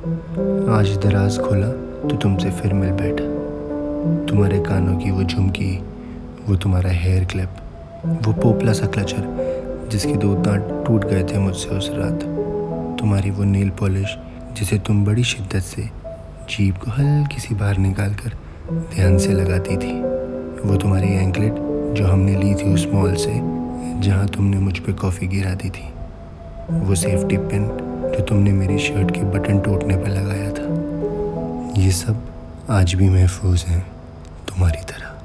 आज दराज खोला तो तुमसे फिर मिल बैठा। तुम्हारे कानों की वो झुमकी, वो तुम्हारा हेयर क्लिप वो पोपला सा क्लचर जिसके दो दांत टूट गए थे मुझसे उस रात। तुम्हारी वो नील पॉलिश जिसे तुम बड़ी शिद्दत से जीप को हल्की सी बाहर निकाल कर ध्यान से लगाती थी। वो तुम्हारी एंकलेट जो हमने ली थी उस मॉल से, जहाँ तुमने मुझ पर कॉफ़ी गिरा दी थी। वो सेफ्टी पिन जो तुमने मेरी शर्ट के बटन टूटने पर लगाया था। ये सब आज भी महफूज हैं तुम्हारी तरह।